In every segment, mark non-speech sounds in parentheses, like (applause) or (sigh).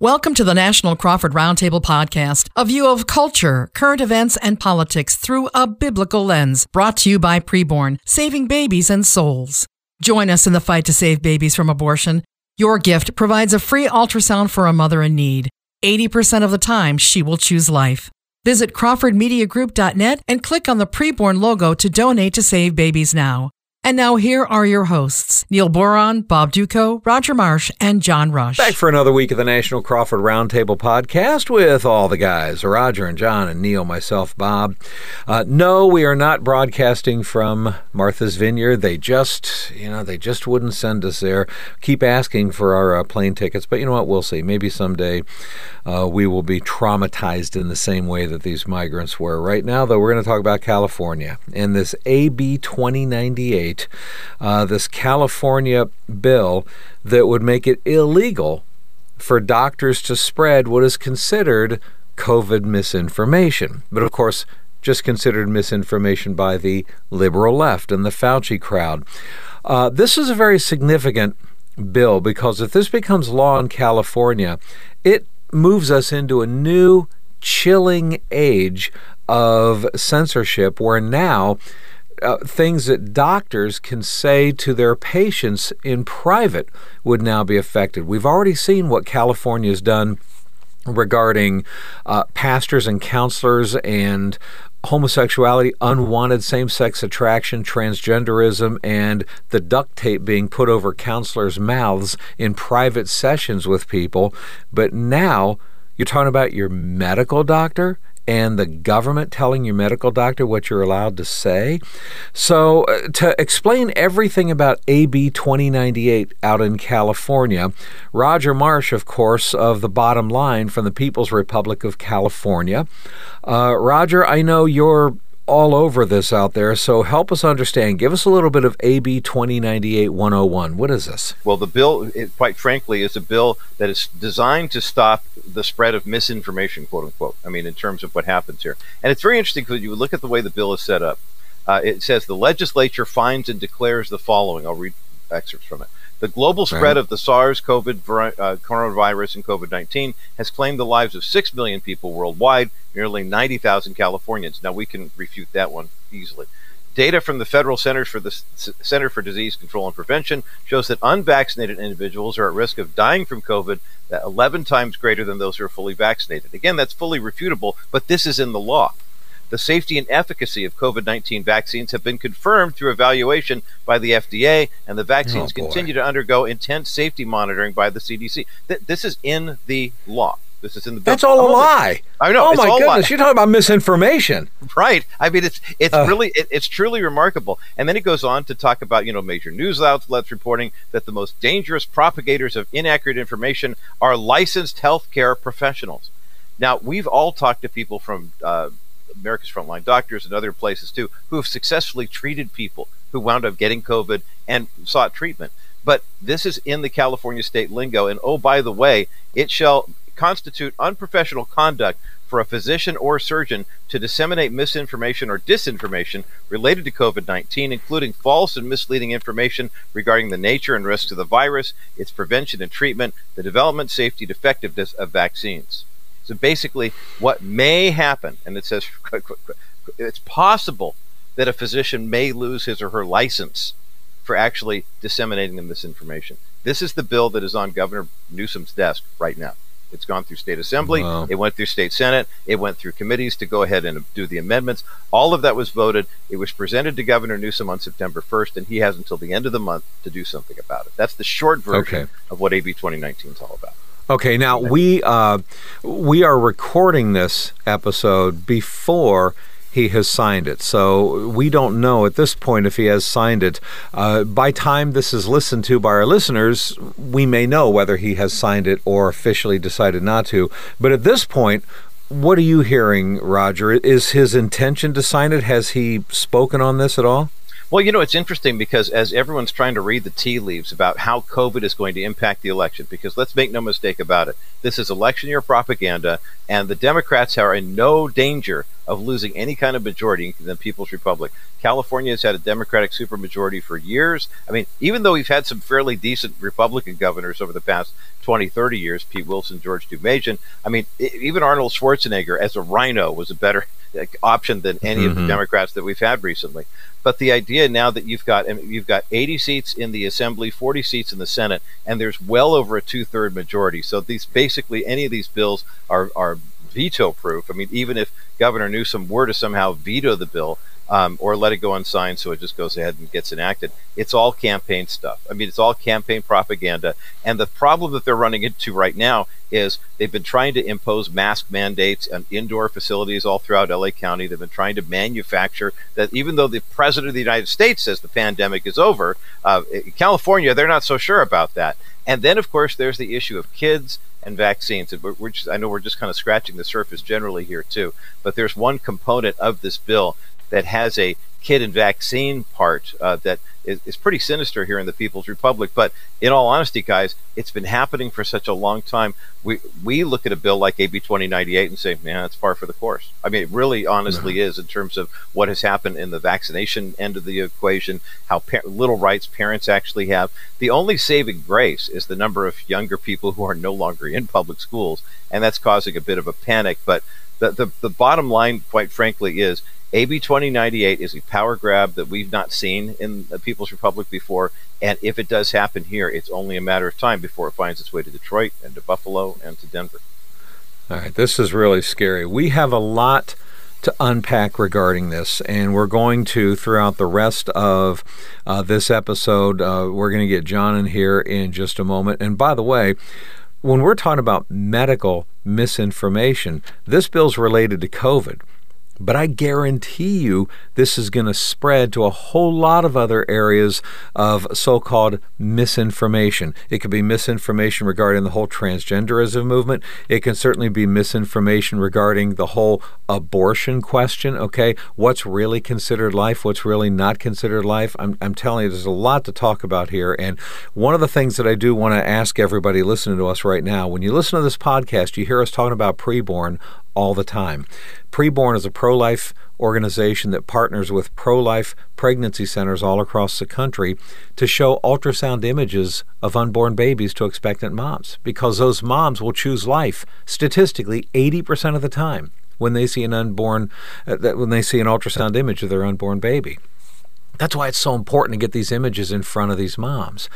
Welcome to the National Crawford Roundtable Podcast, a view of culture, current events, and politics through a biblical lens, brought to you by Preborn, saving babies and souls. Join us in the fight to save babies from abortion. Your gift provides a free ultrasound for a mother in need. 80% of the time, she will choose life. Visit CrawfordMediaGroup.net and click on the Preborn logo to donate to Save Babies Now. And now here are your hosts, Neil Boron, Bob Dutko, Roger Marsh, and John Rush. Back for another week of the National Crawford Roundtable podcast with all the guys, Roger and John and Neil, myself, Bob. Uh, no, we are not broadcasting from Martha's Vineyard. They just, you know, they just wouldn't send us there. Keep asking for our uh, plane tickets, but you know what? We'll see. Maybe someday uh, we will be traumatized in the same way that these migrants were. Right now, though, we're going to talk about California and this AB 2098 uh, this California bill that would make it illegal for doctors to spread what is considered COVID misinformation. But of course, just considered misinformation by the liberal left and the Fauci crowd. Uh, this is a very significant bill because if this becomes law in California, it moves us into a new chilling age of censorship where now uh, things that doctors can say to their patients in private would now be affected. We've already seen what California has done regarding uh, pastors and counselors and homosexuality, unwanted same sex attraction, transgenderism, and the duct tape being put over counselors' mouths in private sessions with people. But now you're talking about your medical doctor and the government telling your medical doctor what you're allowed to say. So, uh, to explain everything about AB 2098 out in California, Roger Marsh, of course, of the bottom line from the People's Republic of California. Uh, Roger, I know you're all over this out there. So help us understand. Give us a little bit of AB 2098 101. What is this? Well, the bill, it, quite frankly, is a bill that is designed to stop the spread of misinformation, quote unquote. I mean, in terms of what happens here. And it's very interesting because you look at the way the bill is set up. Uh, it says the legislature finds and declares the following. I'll read excerpts from it. The global spread right. of the SARS COVID uh, coronavirus and COVID 19 has claimed the lives of 6 million people worldwide, nearly 90,000 Californians. Now, we can refute that one easily. Data from the Federal Centers for the Center for Disease Control and Prevention shows that unvaccinated individuals are at risk of dying from COVID 11 times greater than those who are fully vaccinated. Again, that's fully refutable, but this is in the law. The safety and efficacy of COVID 19 vaccines have been confirmed through evaluation by the FDA, and the vaccines oh, continue to undergo intense safety monitoring by the CDC. Th- this is in the law. This is in the bill. That's all a lie. I know. Oh my goodness! You're talking about misinformation, right? I mean, it's it's uh, really it, it's truly remarkable. And then it goes on to talk about you know major news outlets reporting that the most dangerous propagators of inaccurate information are licensed healthcare professionals. Now we've all talked to people from uh, America's Frontline Doctors and other places too, who have successfully treated people who wound up getting COVID and sought treatment. But this is in the California state lingo. And oh, by the way, it shall constitute unprofessional conduct for a physician or surgeon to disseminate misinformation or disinformation related to COVID 19, including false and misleading information regarding the nature and risks of the virus, its prevention and treatment, the development, safety, and effectiveness of vaccines. So basically, what may happen, and it says it's possible that a physician may lose his or her license for actually disseminating the misinformation. This is the bill that is on Governor Newsom's desk right now. It's gone through state assembly. Wow. It went through state senate. It went through committees to go ahead and do the amendments. All of that was voted. It was presented to Governor Newsom on September 1st, and he has until the end of the month to do something about it. That's the short version okay. of what AB 2019 is all about. Okay, now we uh, we are recording this episode before he has signed it, so we don't know at this point if he has signed it. Uh, by time this is listened to by our listeners, we may know whether he has signed it or officially decided not to. But at this point, what are you hearing, Roger? Is his intention to sign it? Has he spoken on this at all? Well, you know, it's interesting because as everyone's trying to read the tea leaves about how COVID is going to impact the election, because let's make no mistake about it, this is election year propaganda, and the Democrats are in no danger of losing any kind of majority in the People's Republic. California has had a Democratic supermajority for years. I mean, even though we've had some fairly decent Republican governors over the past 20, 30 years, Pete Wilson, George Deukmejian, I mean, even Arnold Schwarzenegger as a RINO was a better option than any mm-hmm. of the mm-hmm. Democrats that we've had recently. But the idea now that you've got you've got 80 seats in the Assembly, 40 seats in the Senate, and there's well over a two-third majority. So these basically any of these bills are are veto proof. I mean, even if Governor Newsom were to somehow veto the bill, um, or let it go unsigned so it just goes ahead and gets enacted. It's all campaign stuff. I mean, it's all campaign propaganda. And the problem that they're running into right now is they've been trying to impose mask mandates on indoor facilities all throughout LA County. They've been trying to manufacture that even though the president of the United States says the pandemic is over, uh, California, they're not so sure about that. And then, of course, there's the issue of kids and vaccines. And we're, just, I know we're just kind of scratching the surface generally here, too. But there's one component of this bill that has a kid and vaccine part uh, that is, is, pretty sinister here in the People's Republic. But in all honesty, guys, it's been happening for such a long time. We we look at a bill like AB 2098 and say, man, it's far for the course. I mean, it really honestly mm-hmm. is in terms of what has happened in the vaccination end of the equation, how par- little rights parents actually have. The only saving grace is the number of younger people who are no longer in public schools, and that's causing a bit of a panic. But the, the, the bottom line, quite frankly, is AB 2098 is a power grab that we've not seen in the People's Republic before. And if it does happen here, it's only a matter of time before it finds its way to Detroit and to Buffalo and to Denver. All right, this is really scary. We have a lot to unpack regarding this, and we're going to throughout the rest of uh, this episode. Uh, we're going to get John in here in just a moment. And by the way, when we're talking about medical misinformation, this bill's related to COVID. But I guarantee you this is going to spread to a whole lot of other areas of so called misinformation. It could be misinformation regarding the whole transgenderism movement. It can certainly be misinformation regarding the whole abortion question. Okay, what's really considered life? What's really not considered life? I'm, I'm telling you, there's a lot to talk about here. And one of the things that I do want to ask everybody listening to us right now when you listen to this podcast, you hear us talking about preborn all the time. Preborn is a pro life organization that partners with pro life pregnancy centers all across the country to show ultrasound images of unborn babies to expectant moms because those moms will choose life statistically 80% of the time when they see an unborn uh, when they see an ultrasound image of their unborn baby. That's why it's so important to get these images in front of these moms.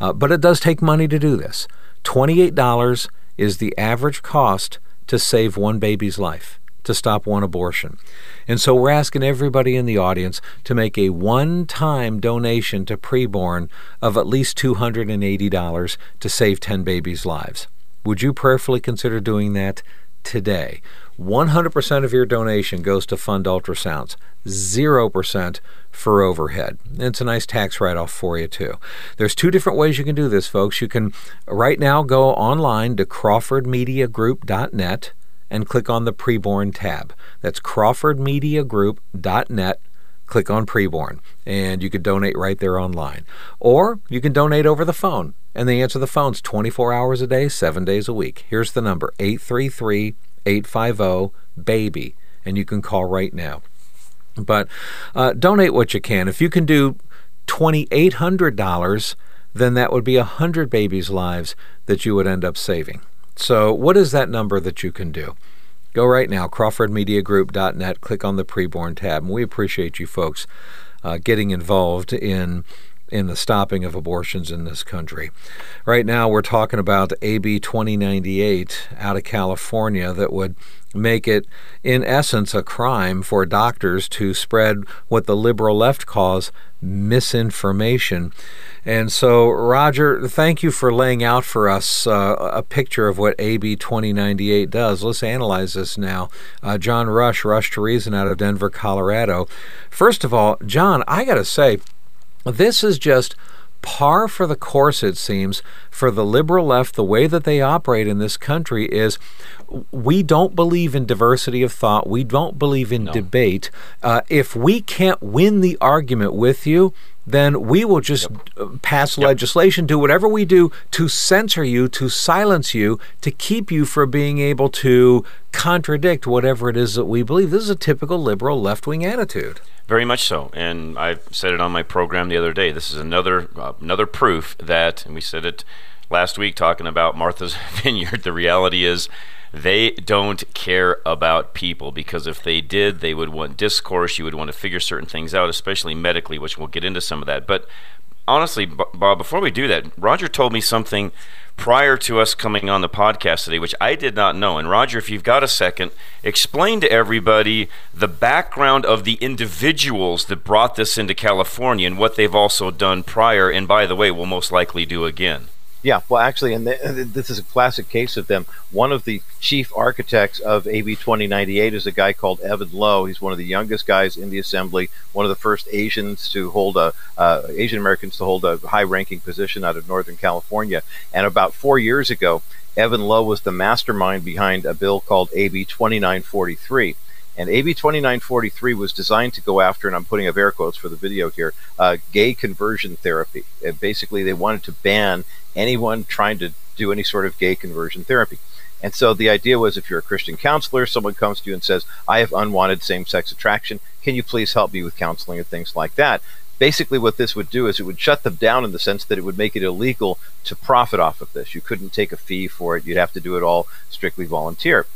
Uh, but it does take money to do this. $28 is the average cost to save one baby's life, to stop one abortion. And so we're asking everybody in the audience to make a one time donation to preborn of at least $280 to save 10 babies' lives. Would you prayerfully consider doing that today? 100% of your donation goes to fund ultrasounds, 0% for overhead. It's a nice tax write off for you, too. There's two different ways you can do this, folks. You can right now go online to crawfordmediagroup.net and click on the preborn tab. That's crawfordmediagroup.net. Click on preborn, and you can donate right there online. Or you can donate over the phone, and the answer the phone's 24 hours a day, 7 days a week. Here's the number 833 850 BABY, and you can call right now. But uh, donate what you can. If you can do $2,800, then that would be 100 babies' lives that you would end up saving. So, what is that number that you can do? Go right now, crawfordmediagroup.net, click on the preborn tab. And we appreciate you folks uh, getting involved in in the stopping of abortions in this country. Right now, we're talking about AB 2098 out of California that would make it, in essence, a crime for doctors to spread what the liberal left calls misinformation. And so, Roger, thank you for laying out for us uh, a picture of what AB 2098 does. Let's analyze this now. Uh, John Rush, Rush to Reason out of Denver, Colorado. First of all, John, I got to say, this is just par for the course, it seems, for the liberal left, the way that they operate in this country is we don't believe in diversity of thought. We don't believe in no. debate. Uh, if we can't win the argument with you, then we will just yep. pass yep. legislation, do whatever we do to censor you, to silence you, to keep you from being able to contradict whatever it is that we believe. This is a typical liberal left wing attitude. Very much so, and I said it on my program the other day. This is another uh, another proof that, and we said it last week talking about Martha's (laughs) Vineyard. The reality is they don't care about people because if they did, they would want discourse. You would want to figure certain things out, especially medically, which we'll get into some of that. But honestly, Bob, before we do that, Roger told me something prior to us coming on the podcast today, which I did not know. And Roger, if you've got a second, explain to everybody the background of the individuals that brought this into California and what they've also done prior, and by the way, will most likely do again. Yeah, well, actually, and this is a classic case of them. One of the chief architects of AB 2098 is a guy called Evan Low. He's one of the youngest guys in the assembly, one of the first Asians to hold a uh, Asian Americans to hold a high-ranking position out of Northern California. And about four years ago, Evan Low was the mastermind behind a bill called AB 2943. And AB 2943 was designed to go after, and I'm putting up air quotes for the video here, uh, gay conversion therapy. And basically, they wanted to ban anyone trying to do any sort of gay conversion therapy. And so the idea was if you're a Christian counselor, someone comes to you and says, I have unwanted same sex attraction. Can you please help me with counseling and things like that? Basically, what this would do is it would shut them down in the sense that it would make it illegal to profit off of this. You couldn't take a fee for it, you'd have to do it all strictly volunteer.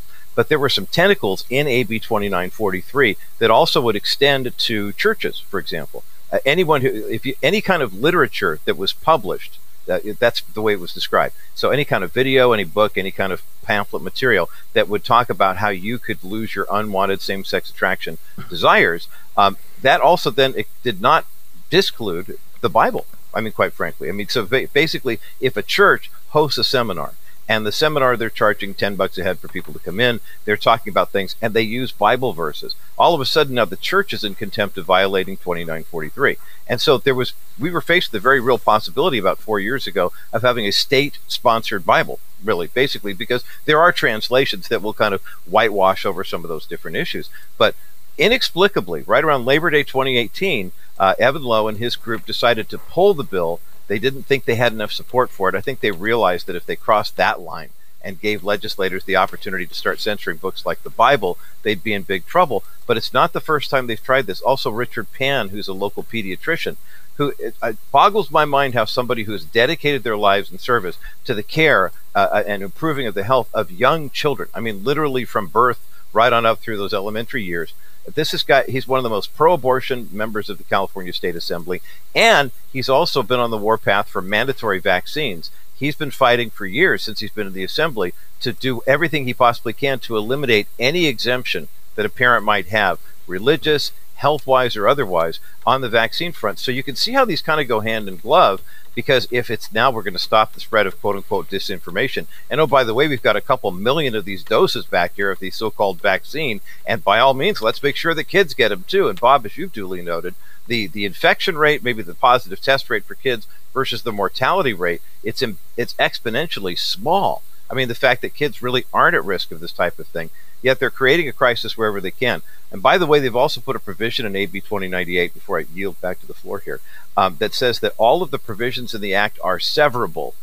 But there were some tentacles in AB 2943 that also would extend to churches, for example. Uh, anyone who, if you, any kind of literature that was published, uh, that's the way it was described. So any kind of video, any book, any kind of pamphlet material that would talk about how you could lose your unwanted same-sex attraction desires, um, that also then it did not disclude the Bible. I mean, quite frankly, I mean, so basically, if a church hosts a seminar and the seminar, they're charging 10 bucks a head for people to come in. They're talking about things and they use Bible verses. All of a sudden now the church is in contempt of violating 2943. And so there was, we were faced with the very real possibility about four years ago of having a state sponsored Bible, really, basically, because there are translations that will kind of whitewash over some of those different issues. But inexplicably, right around Labor Day 2018, uh, Evan Low and his group decided to pull the bill they didn't think they had enough support for it. I think they realized that if they crossed that line and gave legislators the opportunity to start censoring books like the Bible, they'd be in big trouble. But it's not the first time they've tried this. Also, Richard Pan, who's a local pediatrician, who it, it boggles my mind how somebody who has dedicated their lives in service to the care uh, uh, and improving of the health of young children, I mean, literally from birth right on up through those elementary years, this is guy. He's one of the most pro-abortion members of the California State Assembly, and he's also been on the warpath for mandatory vaccines. He's been fighting for years since he's been in the assembly to do everything he possibly can to eliminate any exemption that a parent might have, religious, health-wise, or otherwise, on the vaccine front. So you can see how these kind of go hand in glove because if it's now we're going to stop the spread of quote unquote disinformation. And oh, by the way, we've got a couple million of these doses back here of the so called vaccine. And by all means, let's make sure the kids get them too. And Bob, as you've duly noted, the, the infection rate, maybe the positive test rate for kids versus the mortality rate, it's, it's exponentially small. I mean, the fact that kids really aren't at risk of this type of thing, yet they're creating a crisis wherever they can. And by the way, they've also put a provision in AB 2098, before I yield back to the floor here, um, that says that all of the provisions in the Act are severable.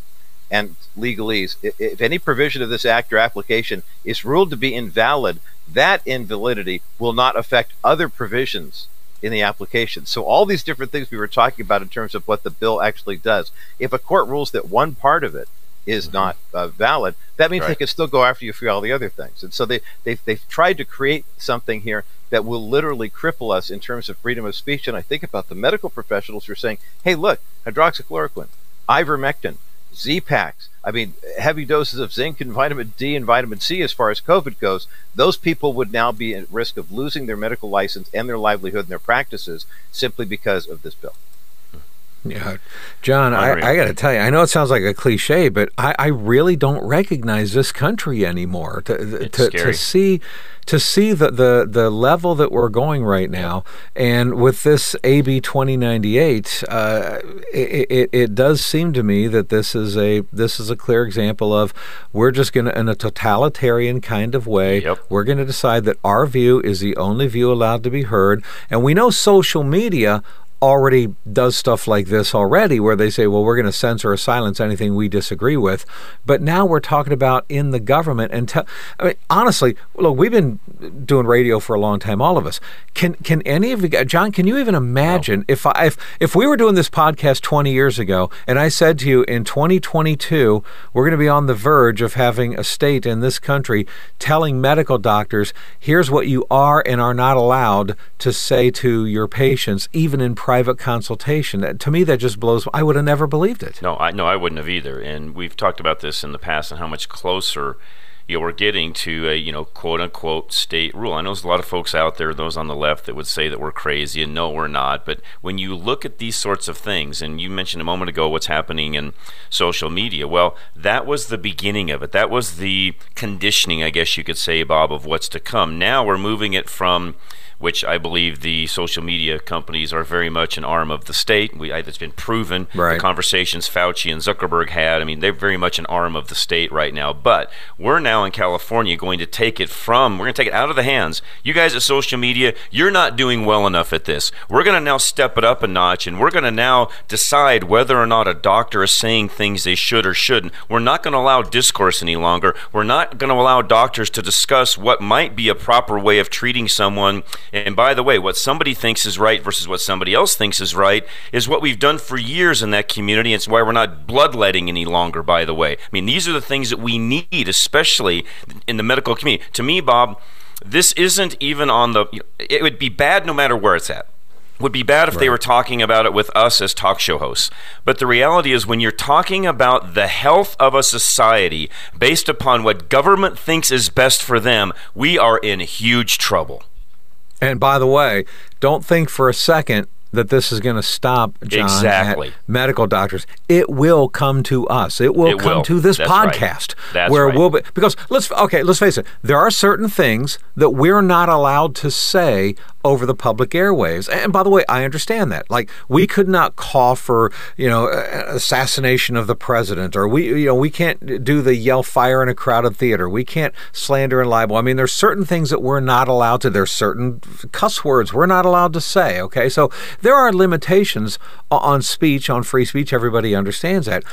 And legalese, if any provision of this Act or application is ruled to be invalid, that invalidity will not affect other provisions in the application. So all these different things we were talking about in terms of what the bill actually does. If a court rules that one part of it is not uh, valid, that means right. they can still go after you for all the other things. And so they, they've, they've tried to create something here that will literally cripple us in terms of freedom of speech. And I think about the medical professionals who are saying, hey, look, hydroxychloroquine, ivermectin, Z-Paks, I mean, heavy doses of zinc and vitamin D and vitamin C as far as COVID goes, those people would now be at risk of losing their medical license and their livelihood and their practices simply because of this bill. Yeah, John, I, I got to tell you, I know it sounds like a cliche, but I, I really don't recognize this country anymore. To, to, to, see to see the, the, the level that we're going right now, and with this AB 2098, uh, it, it, it, does seem to me that this is a this is a clear example of we're just going to, in a totalitarian kind of way, yep. we're going to decide that our view is the only view allowed to be heard, and we know social media already does stuff like this already where they say well we're going to censor or silence anything we disagree with but now we're talking about in the government and te- I mean, honestly look we've been doing radio for a long time all of us can can any of you John can you even imagine no. if I if, if we were doing this podcast 20 years ago and I said to you in 2022 we're going to be on the verge of having a state in this country telling medical doctors here's what you are and are not allowed to say to your patients even in private consultation. To me, that just blows. I would have never believed it. No, I no, I wouldn't have either. And we've talked about this in the past and how much closer you know, we're getting to a you know quote unquote state rule. I know there's a lot of folks out there, those on the left, that would say that we're crazy, and no, we're not. But when you look at these sorts of things, and you mentioned a moment ago what's happening in social media, well, that was the beginning of it. That was the conditioning, I guess you could say, Bob, of what's to come. Now we're moving it from which I believe the social media companies are very much an arm of the state. We, it's been proven. Right. The conversations Fauci and Zuckerberg had, I mean, they're very much an arm of the state right now. But we're now in California going to take it from, we're going to take it out of the hands. You guys at social media, you're not doing well enough at this. We're going to now step it up a notch and we're going to now decide whether or not a doctor is saying things they should or shouldn't. We're not going to allow discourse any longer. We're not going to allow doctors to discuss what might be a proper way of treating someone and by the way, what somebody thinks is right versus what somebody else thinks is right is what we've done for years in that community. It's why we're not bloodletting any longer, by the way. I mean, these are the things that we need, especially in the medical community. To me, Bob, this isn't even on the, it would be bad no matter where it's at would be bad if right. they were talking about it with us as talk show hosts. But the reality is, when you're talking about the health of a society based upon what government thinks is best for them, we are in huge trouble. And by the way, don't think for a second that this is going to stop John exactly. medical doctors. It will come to us. It will it come will. to this That's podcast right. That's where right. we'll be because let's okay, let's face it. There are certain things that we're not allowed to say over the public airwaves. And by the way, I understand that. Like we could not call for, you know, assassination of the president or we you know, we can't do the yell fire in a crowded theater. We can't slander and libel. I mean, there's certain things that we're not allowed to. There's certain cuss words we're not allowed to say, okay? So there are limitations on speech, on free speech. Everybody understands that.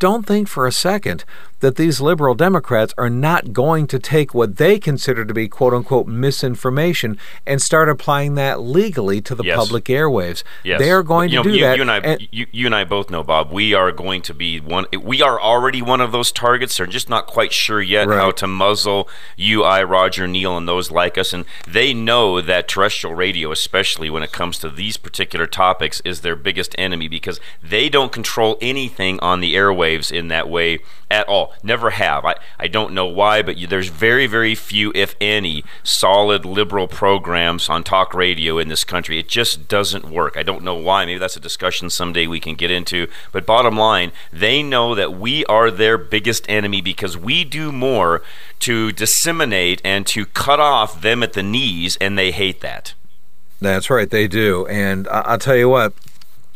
Don't think for a second that these liberal Democrats are not going to take what they consider to be quote unquote misinformation and start applying that legally to the yes. public airwaves. Yes. They are going you to know, do you, that. You and, I, and, you, you and I both know, Bob, we are going to be one, we are already one of those targets. They're just not quite sure yet right. how to muzzle you, I, Roger, Neil, and those like us. And they know that terrestrial radio, especially when it comes to these particular topics, is their biggest enemy because they don't control anything on the airwaves in that way at all. Never have. I, I don't know why, but you, there's very, very few, if any, solid liberal programs on talk radio in this country. It just doesn't work. I don't know why. Maybe that's a discussion someday we can get into. But bottom line, they know that we are their biggest enemy because we do more to disseminate and to cut off them at the knees, and they hate that. That's right, they do. And I- I'll tell you what,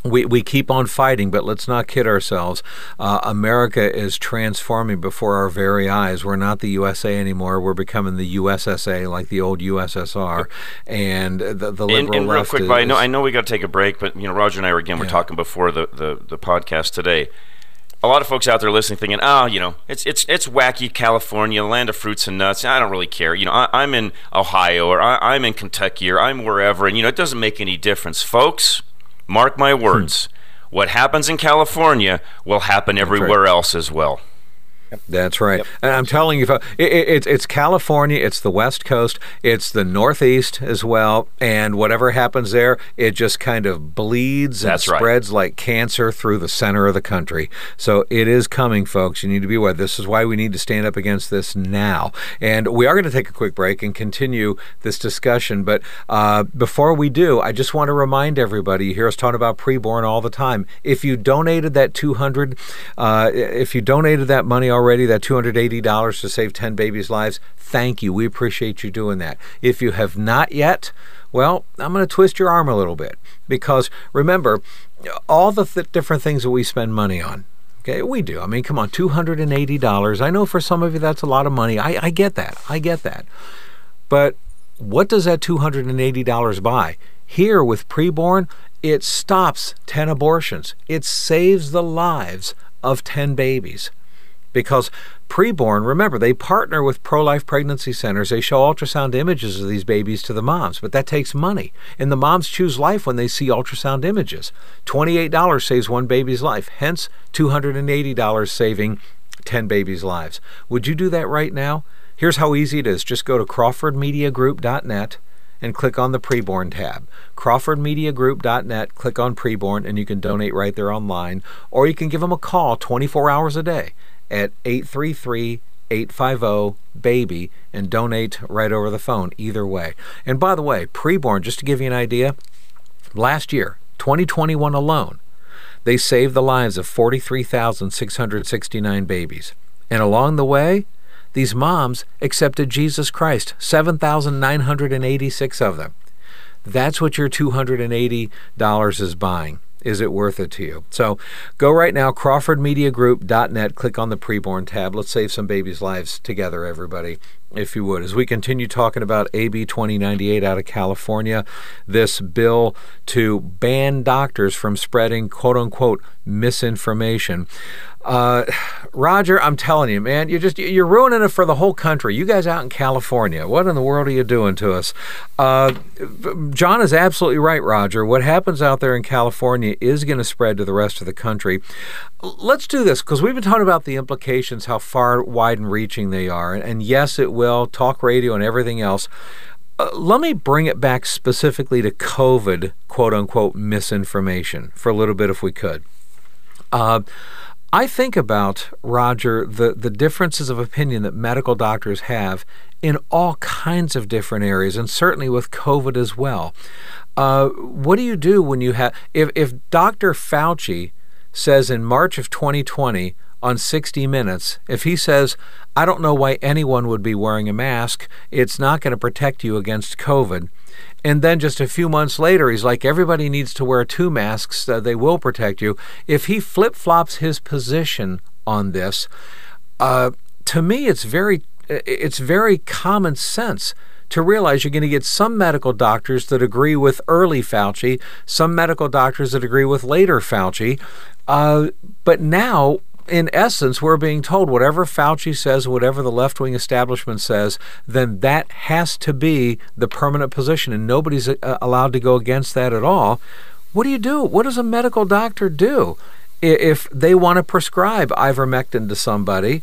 we, we keep on fighting, but let's not kid ourselves. Uh, America is transforming before our very eyes. We're not the USA anymore. We're becoming the USSA, like the old USSR. And the, the liberal and, and real quick, is, I know I know we got to take a break, but you know, Roger and I were again. We're talking before the, the the podcast today. A lot of folks out there listening, thinking, "Oh, you know, it's it's it's wacky California, land of fruits and nuts. I don't really care. You know, I, I'm in Ohio or I, I'm in Kentucky or I'm wherever, and you know, it doesn't make any difference, folks." Mark my hmm. words. What happens in California will happen everywhere else as well. That's right. Yep. And I'm telling you, it, it, it's it's California, it's the West Coast, it's the Northeast as well, and whatever happens there, it just kind of bleeds and That's right. spreads like cancer through the center of the country. So it is coming, folks. You need to be aware. This is why we need to stand up against this now. And we are going to take a quick break and continue this discussion. But uh, before we do, I just want to remind everybody. You hear us talking about preborn all the time. If you donated that 200, uh, if you donated that money already, that $280 to save 10 babies' lives, thank you. We appreciate you doing that. If you have not yet, well, I'm going to twist your arm a little bit because remember, all the th- different things that we spend money on. Okay, we do. I mean, come on, $280. I know for some of you that's a lot of money. I, I get that. I get that. But what does that $280 buy? Here with preborn, it stops 10 abortions. It saves the lives of 10 babies. Because preborn, remember, they partner with pro life pregnancy centers. They show ultrasound images of these babies to the moms, but that takes money. And the moms choose life when they see ultrasound images. $28 saves one baby's life, hence $280 saving 10 babies' lives. Would you do that right now? Here's how easy it is just go to CrawfordMediaGroup.net and click on the preborn tab. CrawfordMediaGroup.net, click on preborn, and you can donate right there online. Or you can give them a call 24 hours a day at 833 850 BABY and donate right over the phone, either way. And by the way, preborn, just to give you an idea, last year, 2021 alone, they saved the lives of 43,669 babies. And along the way, these moms accepted Jesus Christ, 7,986 of them. That's what your $280 is buying. Is it worth it to you? So go right now, CrawfordMediaGroup.net, click on the preborn tab. Let's save some babies' lives together, everybody, if you would. As we continue talking about AB 2098 out of California, this bill to ban doctors from spreading quote unquote misinformation. Uh, Roger, I'm telling you, man, you're just you're ruining it for the whole country. You guys out in California, what in the world are you doing to us? Uh, John is absolutely right, Roger. What happens out there in California is going to spread to the rest of the country. Let's do this because we've been talking about the implications, how far, wide, and reaching they are, and yes, it will. Talk radio and everything else. Uh, let me bring it back specifically to COVID, quote unquote, misinformation for a little bit, if we could. Uh, I think about, Roger, the, the differences of opinion that medical doctors have in all kinds of different areas, and certainly with COVID as well. Uh, what do you do when you have, if, if Dr. Fauci says in March of 2020 on 60 Minutes, if he says, I don't know why anyone would be wearing a mask, it's not going to protect you against COVID. And then just a few months later, he's like, everybody needs to wear two masks. Uh, they will protect you. If he flip flops his position on this, uh, to me, it's very, it's very common sense to realize you're going to get some medical doctors that agree with early Fauci, some medical doctors that agree with later Fauci. Uh, but now in essence, we're being told whatever Fauci says, whatever the left wing establishment says, then that has to be the permanent position, and nobody's uh, allowed to go against that at all. What do you do? What does a medical doctor do if they want to prescribe ivermectin to somebody?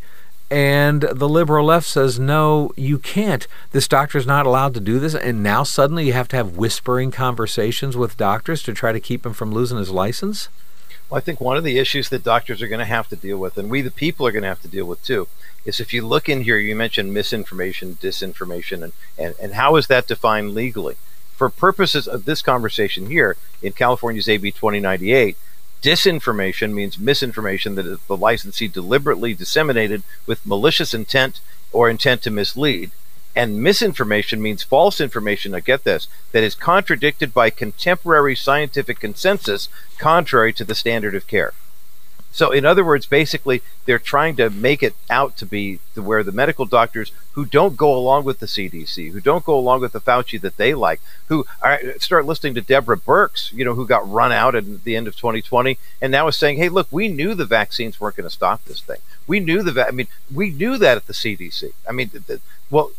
And the liberal left says, no, you can't. This doctor's not allowed to do this. And now suddenly you have to have whispering conversations with doctors to try to keep him from losing his license? Well, I think one of the issues that doctors are going to have to deal with, and we the people are going to have to deal with too, is if you look in here, you mentioned misinformation, disinformation, and, and, and how is that defined legally? For purposes of this conversation here, in California's AB 2098, disinformation means misinformation that the licensee deliberately disseminated with malicious intent or intent to mislead. And misinformation means false information, now get this, that is contradicted by contemporary scientific consensus contrary to the standard of care. So, in other words, basically, they're trying to make it out to be where the medical doctors who don't go along with the CDC, who don't go along with the Fauci that they like, who are, start listening to Deborah Birx, you know, who got run out at the end of 2020, and now is saying, "Hey, look, we knew the vaccines weren't going to stop this thing. We knew the, va- I mean, we knew that at the CDC. I mean, the, well,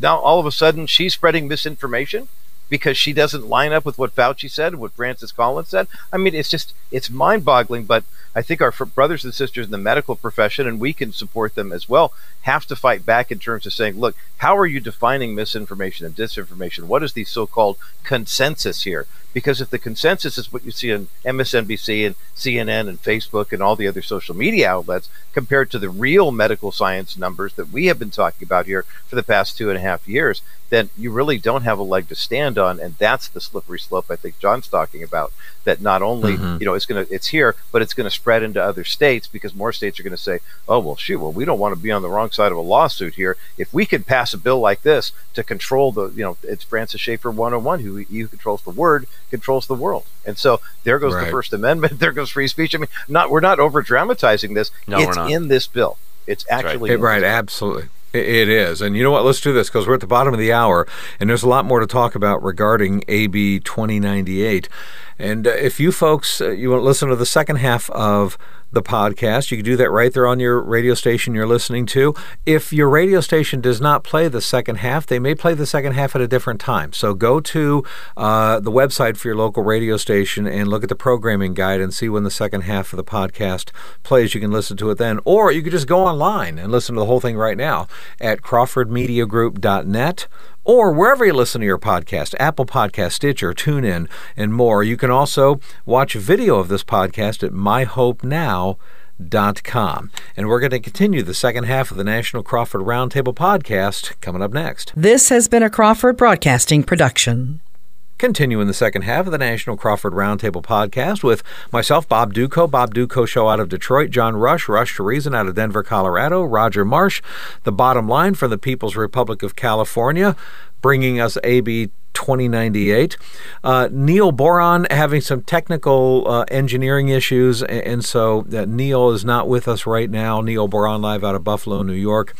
now all of a sudden she's spreading misinformation. because she doesn't line up with what Fauci said, and what Francis Collins said. I mean, it's just it's mind-boggling. But I think our brothers and sisters in the medical profession, and we can support them as well, have to fight back in terms of saying, look, how are you defining misinformation and disinformation? What is the so-called consensus here? Because if the consensus is what you see on MSNBC and CNN and Facebook and all the other social media outlets compared to the real medical science numbers that we have been talking about here for the past two and a half years, then you really don't have a leg to stand on, and that's the slippery slope I think John's talking about. That not only mm-hmm. you know it's gonna it's here, but it's going to spread into other states because more states are going to say, oh well, shoot, well we don't want to be on the wrong side of a lawsuit here. If we could pass a bill like this to control the you know it's Francis Schaeffer 101 who who controls the word controls the world, and so there goes right. the First Amendment, (laughs) there goes free speech. I mean, not we're not over dramatizing this. No, it's in this bill. It's actually right. right absolutely. It is. And you know what? Let's do this because we're at the bottom of the hour and there's a lot more to talk about regarding AB 2098. And uh, if you folks, uh, you want to listen to the second half of the podcast. You can do that right there on your radio station you're listening to. If your radio station does not play the second half, they may play the second half at a different time. So go to uh, the website for your local radio station and look at the programming guide and see when the second half of the podcast plays. You can listen to it then. Or you could just go online and listen to the whole thing right now at crawfordmediagroup.net or wherever you listen to your podcast Apple Podcast, Stitcher, TuneIn, and more. You can also watch video of this podcast at myhopenow.com. And we're going to continue the second half of the National Crawford Roundtable podcast coming up next. This has been a Crawford Broadcasting production. Continuing the second half of the National Crawford Roundtable podcast with myself, Bob Dutko, Bob Dutko Show out of Detroit, John Rush, Rush to Reason out of Denver, Colorado, Roger Marsh, the bottom line from the People's Republic of California, bringing us AB 2098. Uh, Neil Boron having some technical uh, engineering issues, and so uh, Neil is not with us right now. Neil Boron live out of Buffalo, New York.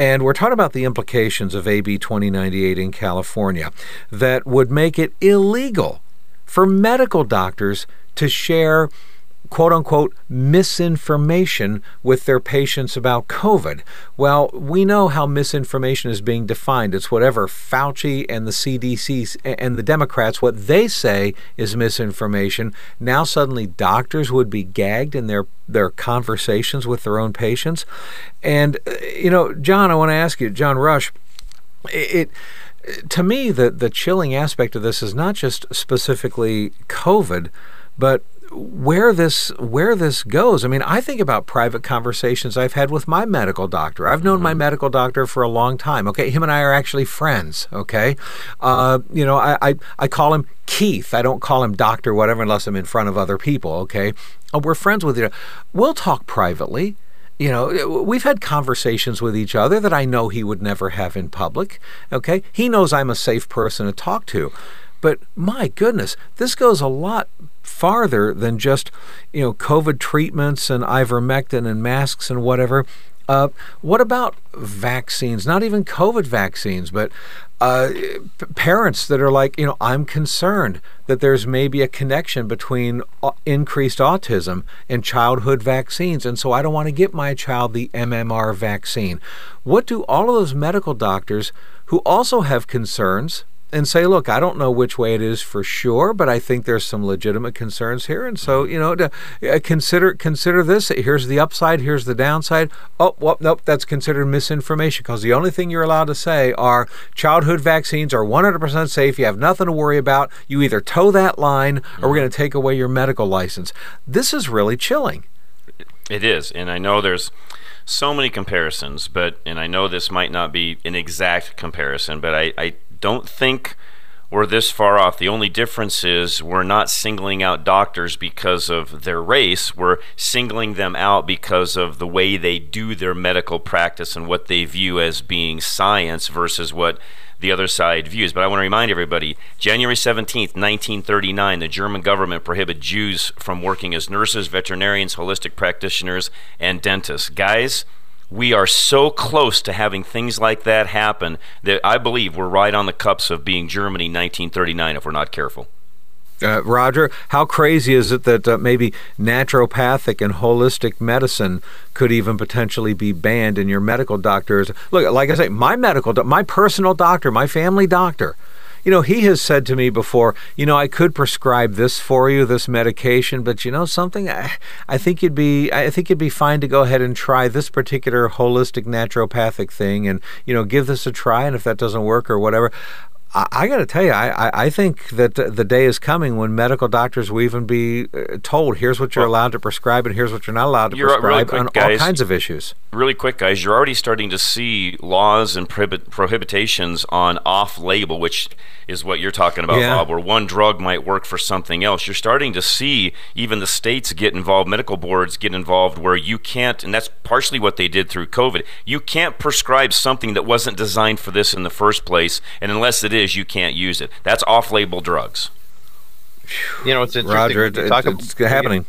And we're talking about the implications of AB 2098 in California that would make it illegal for medical doctors to share quote unquote misinformation with their patients about COVID. Well, we know how misinformation is being defined. It's whatever Fauci and the CDC and the Democrats, what they say is misinformation. Now, suddenly, doctors would be gagged in their their conversations with their own patients. And, uh, you know, John, I want to ask you, John Rush, it, it to me, the, the chilling aspect of this is not just specifically COVID, but where this where this goes. I mean, I think about private conversations I've had with my medical doctor. I've known mm-hmm. my medical doctor for a long time. Okay, him and I are actually friends. Okay, uh, you know, I, I I call him Keith. I don't call him doctor whatever unless I'm in front of other people. Okay, uh, we're friends with you. We'll talk privately. You know, we've had conversations with each other that I know he would never have in public. Okay, he knows I'm a safe person to talk to. But my goodness, this goes a lot farther than just you know COVID treatments and ivermectin and masks and whatever. Uh, what about vaccines? Not even COVID vaccines, but uh, p- parents that are like, you know, I'm concerned that there's maybe a connection between uh, increased autism and childhood vaccines, and so I don't want to get my child the MMR vaccine. What do all of those medical doctors who also have concerns and say, look, I don't know which way it is for sure, but I think there's some legitimate concerns here, and so you know, to, uh, consider consider this. Here's the upside. Here's the downside. Oh, well, nope, that's considered misinformation because the only thing you're allowed to say are childhood vaccines are 100% safe. You have nothing to worry about. You either toe that line, or we're going to take away your medical license. This is really chilling. It is, and I know there's so many comparisons, but and I know this might not be an exact comparison, but I, I don't think we're this far off. The only difference is we're not singling out doctors because of their race. We're singling them out because of the way they do their medical practice and what they view as being science versus what the other side views. But I want to remind everybody January 17th, 1939, the German government prohibited Jews from working as nurses, veterinarians, holistic practitioners, and dentists. Guys, we are so close to having things like that happen that I believe we're right on the cups of being Germany 1939 if we're not careful. Uh, Roger, how crazy is it that uh, maybe naturopathic and holistic medicine could even potentially be banned in your medical doctors? Look, like I say, my medical, my personal doctor, my family doctor, you know, he has said to me before, you know, I could prescribe this for you, this medication, but you know something, I, I think you'd be, I think you'd be fine to go ahead and try this particular holistic naturopathic thing, and you know, give this a try, and if that doesn't work or whatever, I, I got to tell you, I, I think that the day is coming when medical doctors will even be uh, told, here's what you're well, allowed to prescribe and here's what you're not allowed to prescribe really quick, on guys, all kinds of issues. Really quick, guys, you're already starting to see laws and prohibit, prohibitions on off label, which is what you're talking about, yeah. Bob, where one drug might work for something else. You're starting to see even the states get involved, medical boards get involved, where you can't, and that's partially what they did through COVID. You can't prescribe something that wasn't designed for this in the first place, and unless it is, you can't use it. That's off label drugs. You know, it's interesting. Roger, it, it's happening.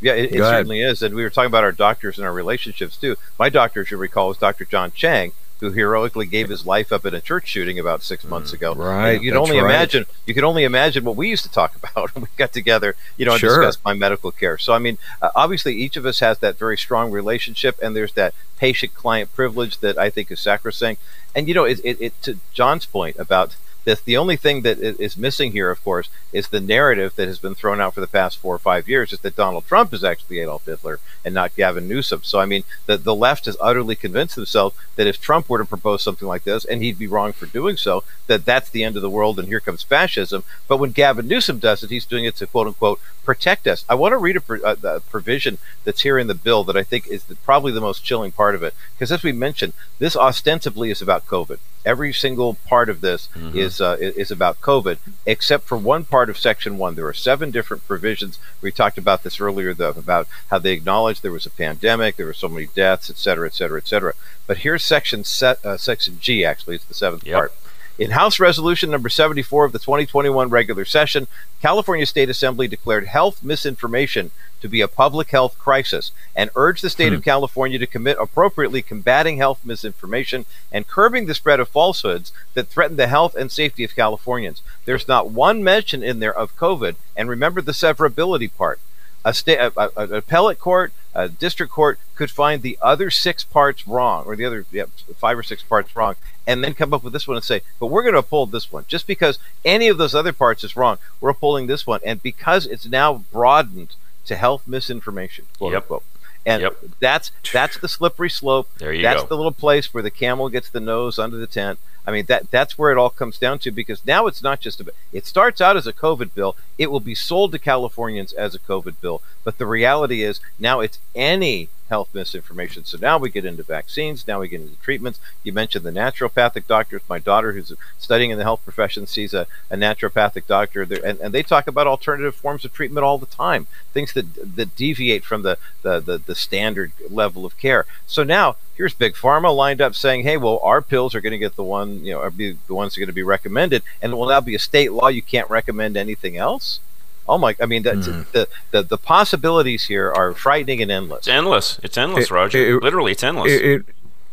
Yeah, it, it certainly is. And we were talking about our doctors and our relationships too. My doctor, as you recall, was Dr. John Cheng, who heroically gave his life up in a church shooting about six months ago. Right. you can only right. imagine. You can only imagine what we used to talk (laughs) about when we got together, you know, and sure. discuss my medical care. So I mean, uh, obviously, each of us has that very strong relationship, and there's that patient-client privilege that I think is sacrosanct. And you know, it, it, it to John's point about this, the only thing that is missing here, of course, is the narrative that has been thrown out for the past four or five years is that Donald Trump is actually Adolf Hitler and not Gavin Newsom. So, I mean, the, the left has utterly convinced themselves that if Trump were to propose something like this, and he'd be wrong for doing so, that that's the end of the world and here comes fascism. But when Gavin Newsom does it, he's doing it to quote unquote protect us. I want to read a, a, a uh, provision that's here in the bill that I think is the, probably the most chilling part of it. Because as we mentioned, this ostensibly is about COVID. Every single part of this mm-hmm. is uh, is about COVID, except for one part of Section One. There are seven different provisions. We talked about this earlier, though, about how they acknowledged there was a pandemic, there were so many deaths, et cetera, et cetera, et cetera. But here's Section set, uh, Section G. Actually, it's the seventh yep. part. In House Resolution number 74 of the 2021 regular session, California State Assembly declared health misinformation to be a public health crisis and urged the state hmm. of California to commit appropriately combating health misinformation and curbing the spread of falsehoods that threaten the health and safety of Californians. There's not one mention in there of COVID, and remember the severability part a state, a, a, an appellate court, a district court could find the other six parts wrong, or the other yeah, five or six parts wrong, and then come up with this one and say, but we're going to uphold this one. Just because any of those other parts is wrong, we're upholding this one. And because it's now broadened to health misinformation, quote yep. unquote. And yep. that's that's the slippery slope. There you that's go. the little place where the camel gets the nose under the tent. I mean that that's where it all comes down to because now it's not just about it starts out as a COVID bill. It will be sold to Californians as a COVID bill, but the reality is now it's any health misinformation. So now we get into vaccines, now we get into treatments. You mentioned the naturopathic doctors. My daughter, who's studying in the health profession, sees a, a naturopathic doctor, and, and they talk about alternative forms of treatment all the time, things that that deviate from the, the, the, the standard level of care. So now here's big pharma lined up saying, "Hey, well, our pills are going to get the one, you know, are be the ones that are going to be recommended, and it will now be a state law. You can't recommend anything else." Oh my! I mean, mm. the, the the possibilities here are frightening and endless. It's endless. It's endless, it, Roger. It, Literally, it's endless. It,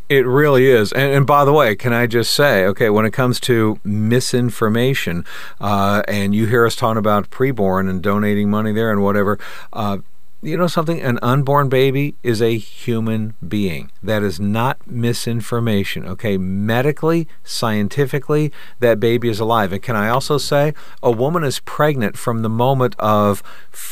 it really is. And, and, by the way, can I just say, okay, when it comes to misinformation, uh, and you hear us talking about preborn and donating money there and whatever, uh, you know something? An unborn baby is a human being. That is not misinformation. Okay, medically, scientifically, that baby is alive. And can I also say, a woman is pregnant from the moment of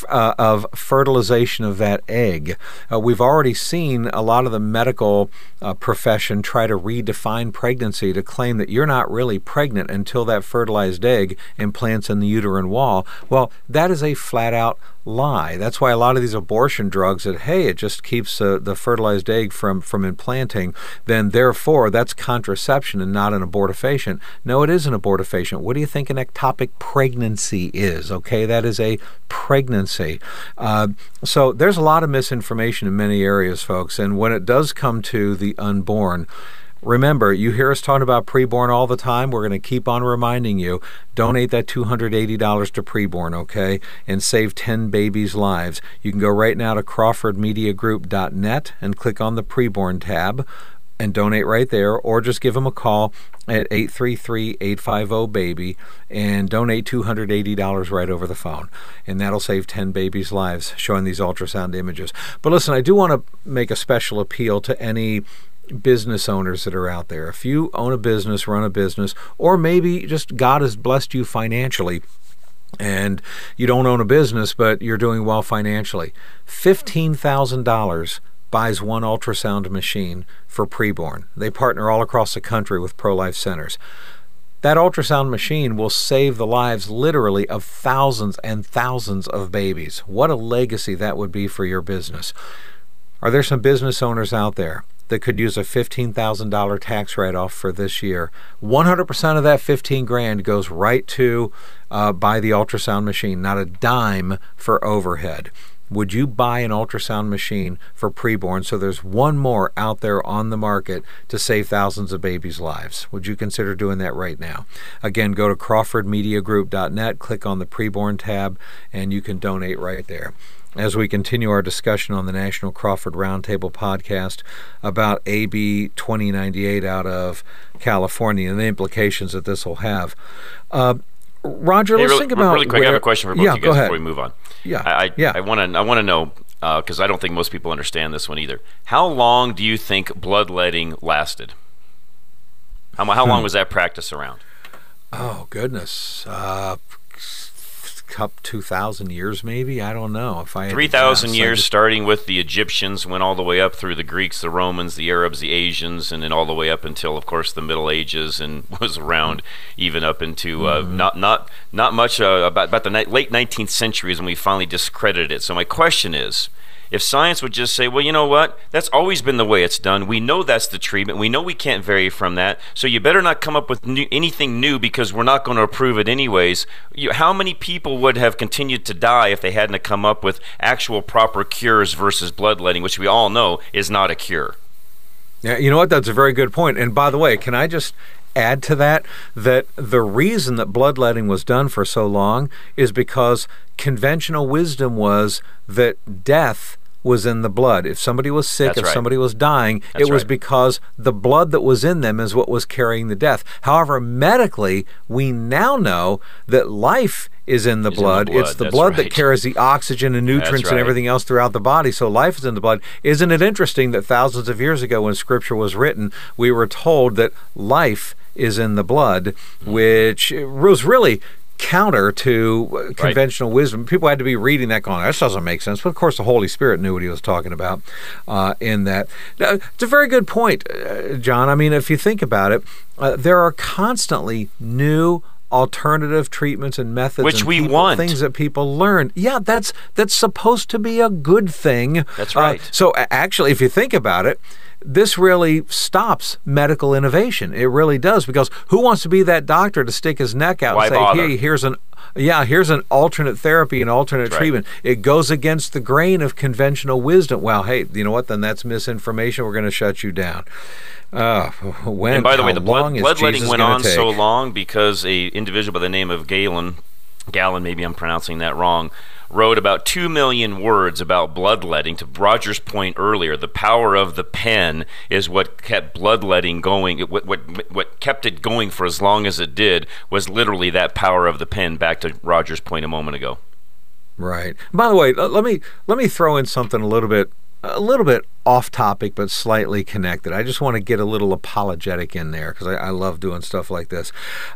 uh, of fertilization of that egg. Uh, we've already seen a lot of the medical uh, profession try to redefine pregnancy to claim that you're not really pregnant until that fertilized egg implants in the uterine wall. Well, that is a flat out lie. That's why a lot of these abortion drugs that hey, it just keeps uh, the fertilized egg from from implanting. Then therefore, that's contraception and not an abortifacient. No, it is an abortifacient. What do you think an ectopic pregnancy is? Okay, that is a pregnancy. Uh, so there's a lot of misinformation in many areas, folks. And when it does come to the unborn. Remember, you hear us talking about preborn all the time. We're going to keep on reminding you donate that $280 to preborn, okay, and save 10 babies' lives. You can go right now to crawfordmediagroup.net and click on the preborn tab and donate right there, or just give them a call at 833-850-BABY and donate $280 right over the phone. And that'll save 10 babies' lives showing these ultrasound images. But listen, I do want to make a special appeal to any business owners that are out there. If you own a business, run a business, or maybe just God has blessed you financially and you don't own a business, but you're doing well financially, $15,000 buys one ultrasound machine for preborn. They partner all across the country with pro life centers. That ultrasound machine will save the lives literally of thousands and thousands of babies. What a legacy that would be for your business. Are there some business owners out there that could use a $15,000 tax write-off for this year? 100% of that 15 grand goes right to uh, buy the ultrasound machine, not a dime for overhead. Would you buy an ultrasound machine for preborn so there's one more out there on the market to save thousands of babies' lives? Would you consider doing that right now? Again, go to crawfordmediagroup.net, click on the preborn tab, and you can donate right there as we continue our discussion on the National Crawford Roundtable podcast about AB 2098 out of California and the implications that this will have. Uh, Roger, hey, let's really, think about. Really quick, where, I have a question for both yeah, you guys before we move on. Yeah, I, yeah. I want to. I want to know because uh, I don't think most people understand this one either. How long do you think bloodletting lasted? How, how long hmm. was that practice around? Oh goodness, uh, cup 2,000 years, maybe? I don't know. If I 3,000 years, just... starting with the Egyptians, went all the way up through the Greeks, the Romans, the Arabs, the Asians, and then all the way up until, of course, the Middle Ages, and (laughs) was around even up into uh, mm-hmm. not not not much uh, about about the ni- late 19th century is when we finally discredited it. So my question is if science would just say, well, you know what? That's always been the way it's done. We know that's the treatment. We know we can't vary from that. So you better not come up with new, anything new because we're not going to approve it anyways. You, how many people would have continued to die if they hadn't come up with actual proper cures versus bloodletting, which we all know is not a cure? Yeah, you know what? That's a very good point. And by the way, can I just add to that that the reason that bloodletting was done for so long is because conventional wisdom was that death was in the blood. If somebody was sick, That's if right. somebody was dying, That's it was right. because the blood that was in them is what was carrying the death. However, medically, we now know that life is in the, blood. In the blood. It's the That's blood right. that carries the oxygen and nutrients and everything else throughout the body. So life is in the blood. Isn't it interesting that thousands of years ago, when Scripture was written, we were told that life is in the blood, Mm-hmm. which was really counter to conventional right. wisdom. People had to be reading that going, this doesn't make sense. But of course, the Holy Spirit knew what he was talking about uh, in that. Now, it's a very good point, uh, John. I mean, if you think about it, uh, there are constantly new alternative treatments and methods which and we people, want things that people learn yeah that's that's supposed to be a good thing that's right uh, so actually if you think about it this really stops medical innovation. It really does because who wants to be that doctor to stick his neck out Why and say, bother? "Hey, here's an yeah, here's an alternate therapy and alternate right. treatment." It goes against the grain of conventional wisdom. Well, hey, you know what? Then that's misinformation. We're going to shut you down. Uh, when? And by the way, the blood, bloodletting went on take? so long because a individual by the name of Galen, Galen, maybe I'm pronouncing that wrong, wrote about two million words about bloodletting. To Roger's point earlier, the power of the pen is what kept bloodletting going. What, what what kept it going for as long as it did was literally that power of the pen. Back to Roger's point a moment ago. Right. By the way, let me let me throw in something a little bit a little bit off topic but slightly connected. I just want to get a little apologetic in there because I, I, love doing stuff like this.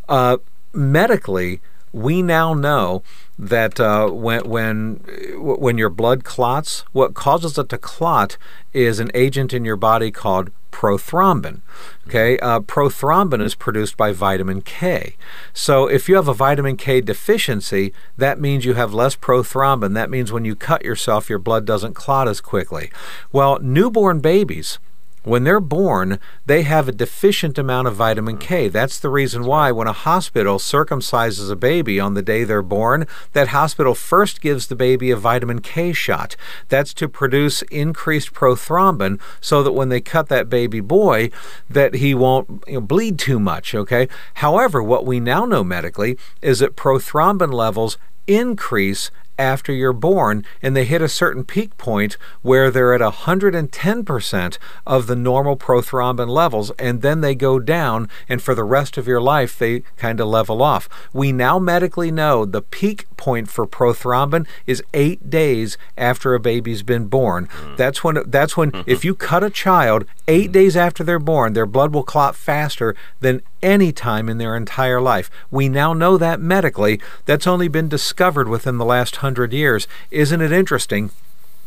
Uh, medically, we now know that uh, when when when your blood clots, what causes it to clot is an agent in your body called prothrombin. Okay, uh, prothrombin is produced by vitamin K. So if you have a vitamin K deficiency, that means you have less prothrombin. That means when you cut yourself, your blood doesn't clot as quickly. Well, newborn babies when they're born, they have a deficient amount of vitamin K. That's the reason why when a hospital circumcises a baby on the day they're born, that hospital first gives the baby a vitamin K shot. That's to produce increased prothrombin so that when they cut that baby boy that he won't you know, bleed too much, okay? However, what we now know medically is that prothrombin levels increase after you're born, and they hit a certain peak point where they're at 110% of the normal prothrombin levels, and then they go down, and for the rest of your life, they kind of level off. We now medically know the peak point for prothrombin is eight days after a baby's been born. Mm. That's when that's when mm-hmm. (laughs) if you cut a child 8 mm. days after they're born, their blood will clot faster than any time in their entire life. We now know that medically. That's only been discovered within the last hundred years. Isn't it interesting?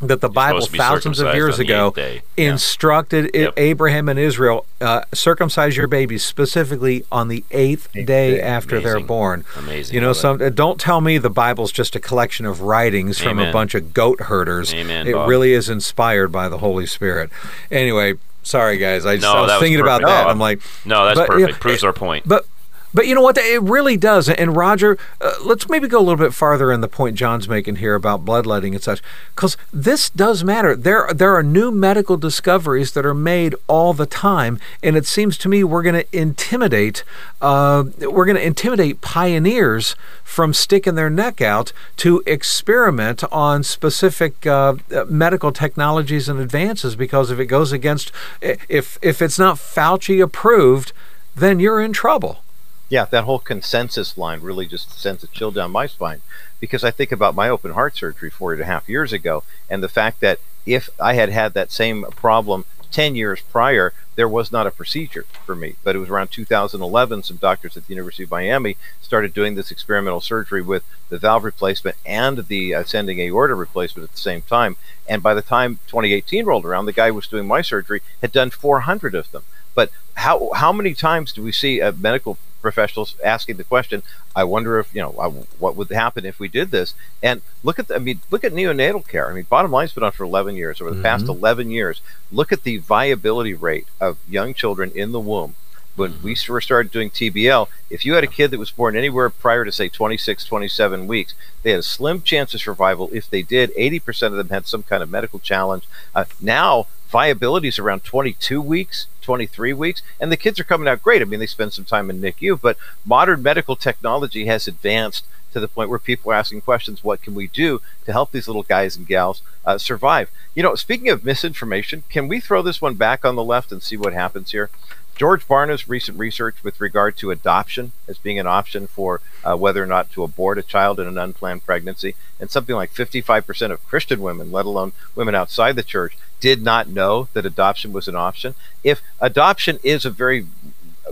that the Bible thousands of years ago instructed yep. Abraham and Israel uh, circumcise your babies specifically on the eighth, eighth day, day, after Amazing. they're born. Amazing. You know, some uh, don't tell me the Bible's just a collection of writings Amen. from a bunch of goat herders. Amen, it Bob. really is inspired by the Holy Spirit. Anyway, sorry guys, I, just, no, I was thinking was about no, that. I'm like, no, that's perfect. Proves our point. But but you know what? It really does. And Roger, uh, let's maybe go a little bit farther in the point John's making here about bloodletting and such, because this does matter. There, there are new medical discoveries that are made all the time, and it seems to me we're going to intimidate, uh, we're going to intimidate pioneers from sticking their neck out to experiment on specific uh, medical technologies and advances. Because if it goes against, if if it's not Fauci approved, then you're in trouble yeah, that whole consensus line really just sends a chill down my spine because I think about my open heart surgery four and a half years ago and the fact that if I had had that same problem 10 years prior, there was not a procedure for me. But it was around 2011, some doctors at the University of Miami started doing this experimental surgery with the valve replacement and the uh, ascending aorta replacement at the same time. And by the time 2018 rolled around, the guy who was doing my surgery had done 400 of them. But how how many times do we see a medical professionals asking the question. I wonder if you know what would happen if we did this. And look at the, I mean, look at neonatal care. I mean, bottom line's been on for 11 years. Over the mm-hmm. past 11 years, look at the viability rate of young children in the womb. When we first started doing TBL, if you had a kid that was born anywhere prior to say 26, 27 weeks, they had a slim chance of survival. If they did, 80% of them had some kind of medical challenge. Uh, now viability is around 22 weeks, 23 weeks, and the kids are coming out great. I mean, they spend some time in NICU, but modern medical technology has advanced to the point where people are asking questions what can we do to help these little guys and gals uh, survive? You know, speaking of misinformation, can we throw this one back on the left and see what happens here? George Barna's recent research with regard to adoption as being an option for uh, whether or not to abort a child in an unplanned pregnancy, and something like 55% of Christian women, let alone women outside the church, did not know that adoption was an option. If adoption is a very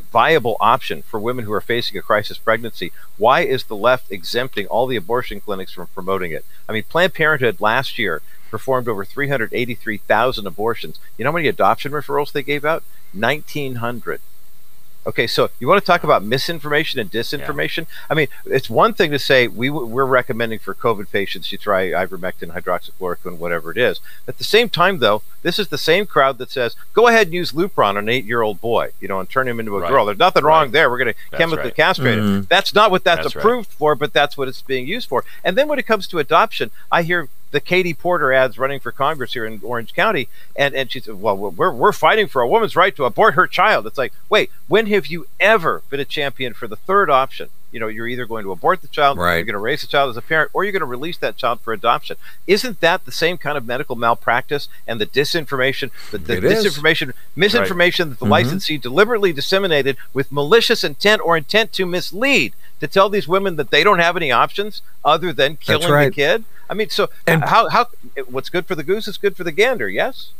viable option for women who are facing a crisis pregnancy, why is the left exempting all the abortion clinics from promoting it? I mean, Planned Parenthood last year performed over 383,000 abortions. You know how many adoption referrals they gave out? 1,900. Okay, so you want to talk about misinformation and disinformation? Yeah. I mean, it's one thing to say we we're recommending for COVID patients you try ivermectin, hydroxychloroquine, whatever it is. At the same time, though, this is the same crowd that says go ahead and use Lupron on an eight-year-old boy, you know, and turn him into a right. girl. There's nothing right. wrong there. We're going to chemically right. castrate mm-hmm. him. That's not what that's, that's approved for, but that's what it's being used for. And then when it comes to adoption, I hear the Katie Porter ads running for Congress here in Orange County, and and she said, "Well, we're we're fighting for a woman's right to abort her child." It's like, wait, when have you ever been a champion for the third option? You know, you're either going to abort the child, right. you're going to raise the child as a parent, or you're going to release that child for adoption. Isn't that the same kind of medical malpractice and the disinformation, the, the disinformation, is. misinformation right. that the mm-hmm. licensee deliberately disseminated with malicious intent or intent to mislead? to tell these women that they don't have any options other than killing right. the kid? I mean, so and how how what's good for the goose is good for the gander? Yes.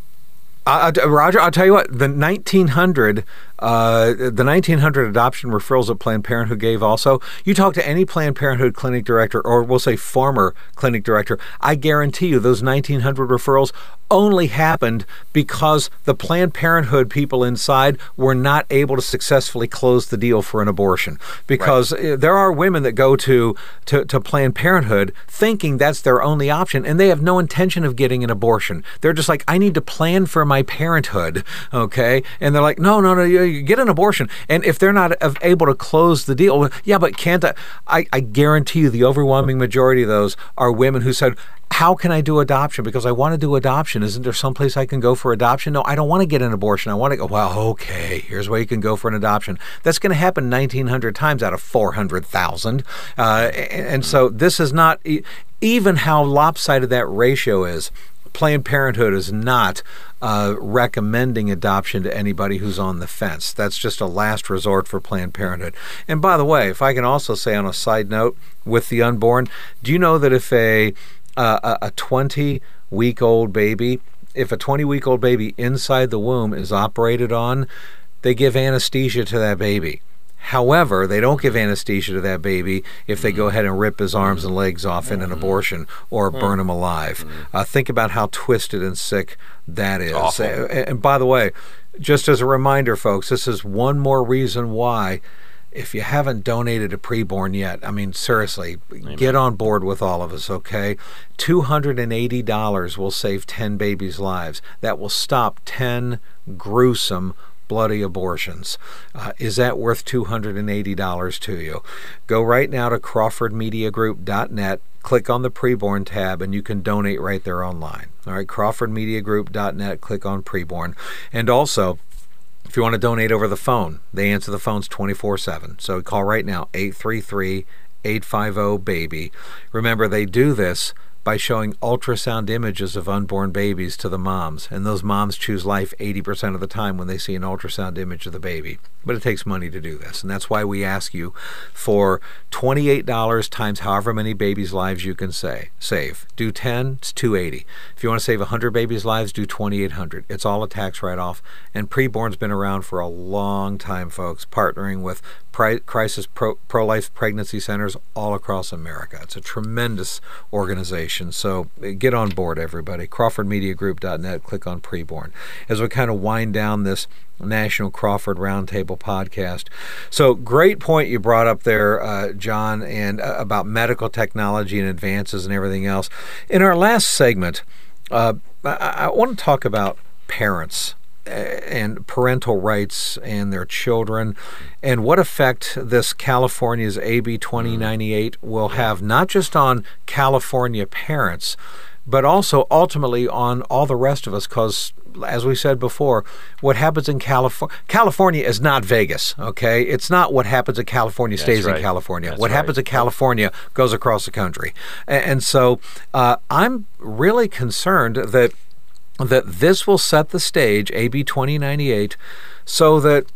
Uh, Roger, I'll tell you what. The 1900 uh, the 1900 adoption referrals that Planned Parenthood gave also, you talk to any Planned Parenthood clinic director, or we'll say former clinic director, I guarantee you those 1900 referrals only happened because the Planned Parenthood people inside were not able to successfully close the deal for an abortion. Because right. there are women that go to, to, to Planned Parenthood thinking that's their only option, and they have no intention of getting an abortion. They're just like, I need to plan for my parenthood, okay? And they're like, no, no, no, get an abortion. And if they're not able to close the deal, yeah, but can't I? I, I guarantee you the overwhelming majority of those are women who said, how can I do adoption? Because I want to do adoption. Isn't there some place I can go for adoption? No, I don't want to get an abortion. I want to go, well, okay, here's where you can go for an adoption. That's going to happen 1,900 times out of 400,000. Uh, and so this is not even how lopsided that ratio is, Planned Parenthood is not uh, recommending adoption to anybody who's on the fence. That's just a last resort for Planned Parenthood. And by the way, if I can also say on a side note with the unborn, do you know that if a uh, a 20 week old baby, if a 20 week old baby inside the womb is operated on, they give anesthesia to that baby. However, they don't give anesthesia to that baby if they go mm. ahead and rip his arms and legs off in an mm-hmm. abortion or mm. burn him alive. Mm-hmm. Uh, think about how twisted and sick that is. Awful. And by the way, just as a reminder, folks, this is one more reason why. If you haven't donated a preborn yet, I mean, seriously, get on board with all of us, okay? $280 will save 10 babies' lives. That will stop 10 gruesome bloody abortions. Uh, is that worth $280 to you? Go right now to crawfordmediagroup.net, click on the preborn tab, and you can donate right there online. All right, crawfordmediagroup.net, click on preborn. And also, if you want to donate over the phone, they answer the phones 24 7. So call right now, 833 850 BABY. Remember, they do this by showing ultrasound images of unborn babies to the moms, and those moms choose life 80% of the time when they see an ultrasound image of the baby. But it takes money to do this, and that's why we ask you for $28 times however many babies' lives you can say, save. Do 10, it's 280. If you want to save 100 babies' lives, do 2800. It's all a tax write-off, and preborn's been around for a long time, folks, partnering with crisis pro- pro-life pregnancy centers all across America. It's a tremendous organization. So get on board, everybody. CrawfordMediaGroup.net. Click on preborn. As we kind of wind down this National Crawford Roundtable podcast. So great point you brought up there, uh, John, and uh, about medical technology and advances and everything else. In our last segment, uh, I, I want to talk about parents and parental rights and their children, and what effect this California's AB 2098 will have not just on California parents, but also ultimately on all the rest of us. Because, as we said before, what happens in California, California is not Vegas. Okay, it's not what happens in California stays right. in California. That's what right. happens in California goes across the country, and, and so uh, I'm really concerned that that this will set the stage, AB 2098, so that,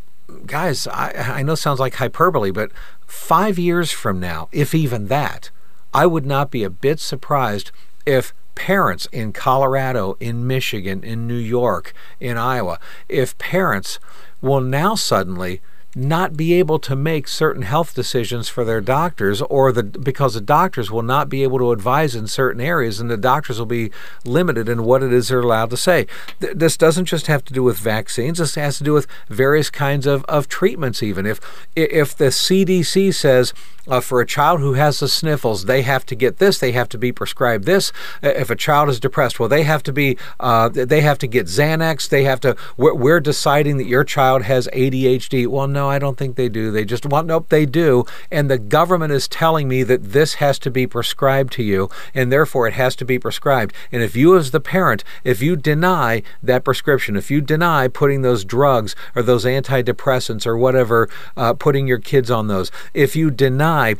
guys, I, I know sounds like hyperbole, but five years from now, if even that, I would not be a bit surprised if parents in Colorado, in Michigan, in New York, in Iowa, if parents will now suddenly not be able to make certain health decisions for their doctors or the because the doctors will not be able to advise in certain areas and the doctors will be limited in what it is they're allowed to say. Th- this doesn't just have to do with vaccines. This has to do with various kinds of, of treatments even. If if the CDC says uh, for a child who has the sniffles they have to get this they have to be prescribed this. Uh, if a child is depressed well they have to be uh, they have to get Xanax. They have to we're, we're deciding that your child has ADHD well no I don't think they do. They just want nope they do. And the government is telling me that this has to be prescribed to you and therefore it has to be prescribed. And if you as the parent if you deny that prescription if you deny putting those drugs or those antidepressants or whatever uh, putting your kids on those if you deny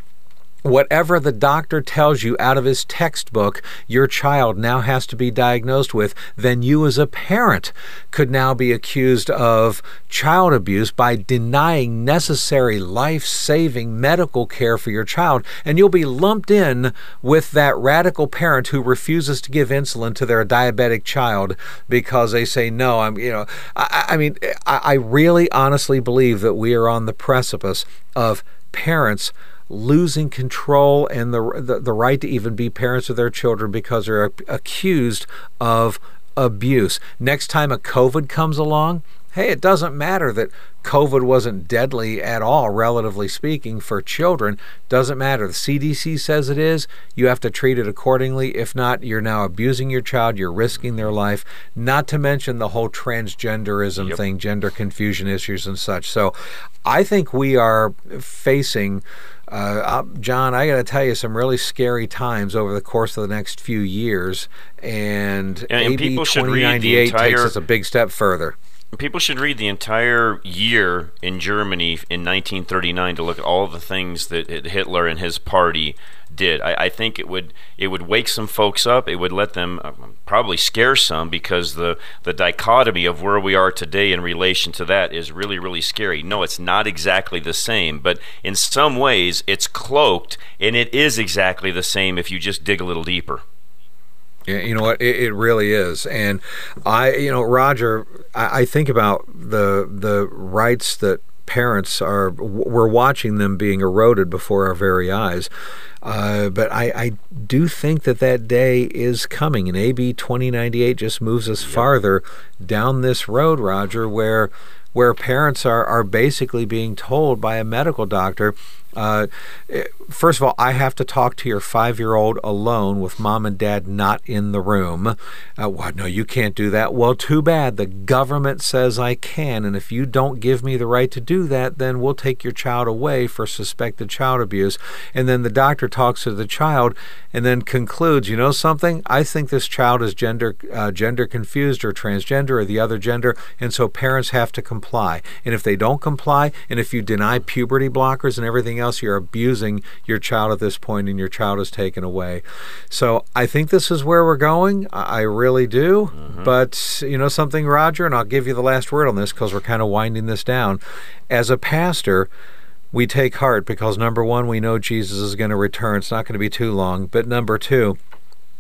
whatever the doctor tells you out of his textbook your child now has to be diagnosed with, then you as a parent could now be accused of child abuse by denying necessary life saving medical care for your child. And you'll be lumped in with that radical parent who refuses to give insulin to their diabetic child because they say, no, I'm, you know, I, I mean, I, I really honestly believe that we are on the precipice of parents losing control and the, the the right to even be parents of their children because they're accused of abuse. Next time a COVID comes along, hey, it doesn't matter that COVID wasn't deadly at all, relatively speaking, for children. Doesn't matter. The CDC says it is. You have to treat it accordingly. If not, you're now abusing your child. You're risking their life. Not to mention the whole transgenderism Yep. thing, gender confusion issues, and such. So I think we are facing. Uh, John, I got to tell you some really scary times over the course of the next few years, and, And- and AB people should 2098 takes us a big step further. People should read the entire year in Germany in 1939 to look at all the things that Hitler and his party did. I, I, think it would it would wake some folks up. It would let them uh, probably scare some because the the dichotomy of where we are today in relation to that is really really scary. No, it's not exactly the same, but in some ways it's cloaked, and it is exactly the same if you just dig a little deeper. Yeah, you know what? It, it, really is, and I, you know, Roger, I, I think about the the rights that parents are we're watching them being eroded before our very eyes. Uh, but I, I, do think that that day is coming, and AB 2098 just moves us yep. farther down this road, Roger, where where parents are, are basically being told by a medical doctor uh, first of all, I have to talk to your five year old alone with mom and dad not in the room. Uh? No, you can't do that. Well, too bad. The government says I can. And if you don't give me the right to do that, then we'll take your child away for suspected child abuse. And then the doctor talks to the child and then concludes, you know something? I think this child is gender, uh, gender confused or transgender or the other gender. And so parents have to comply. And if they don't comply, and if you deny puberty blockers and everything else, else, you're abusing your child at this point and your child is taken away. So I think this is where we're going. I really do. Mm-hmm. But, you know, something, Roger, and I'll give you the last word on this because we're kind of winding this down. As a pastor, we take heart because number one, we know Jesus is going to return. It's not going to be too long. But number two,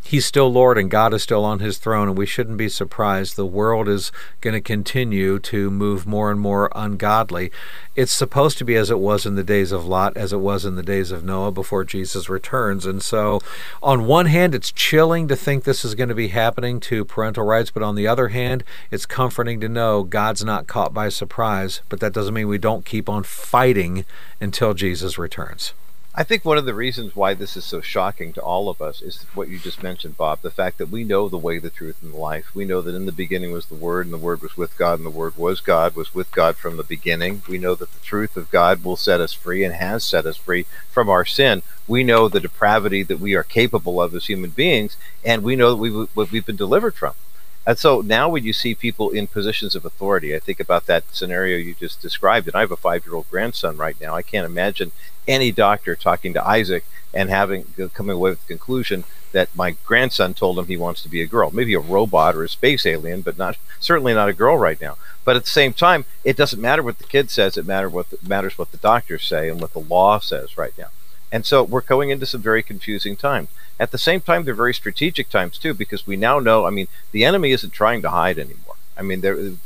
he's still Lord and God is still on his throne, and we shouldn't be surprised. The world is going to continue to move more and more ungodly. It's supposed to be as it was in the days of Lot, as it was in the days of Noah before Jesus returns. And so, on one hand, it's chilling to think this is going to be happening to parental rights, but on the other hand, it's comforting to know God's not caught by surprise. But that doesn't mean we don't keep on fighting until Jesus returns. I think one of the reasons why this is so shocking to all of us is what you just mentioned, Bob. The fact that we know the way, the truth, and the life. We know that in the beginning was the Word, and the Word was with God, and the Word was God, was with God from the beginning. We know that the truth of God will set us free and has set us free from our sin. We know the depravity that we are capable of as human beings, and we know that we've, what we've been delivered from. And so now when you see people in positions of authority, I think about that scenario you just described, and I have a five year old grandson right now. I can't imagine any doctor talking to Isaac and having coming away with the conclusion that my grandson told him he wants to be a girl, maybe a robot or a space alien, but not certainly not a girl right now. But at the same time, it doesn't matter what the kid says; it matters what the, matters what the doctors say and what the law says right now. And so we're going into some very confusing times. At the same time, they're very strategic times too, because we now know. I mean, the enemy isn't trying to hide anymore. I mean, the,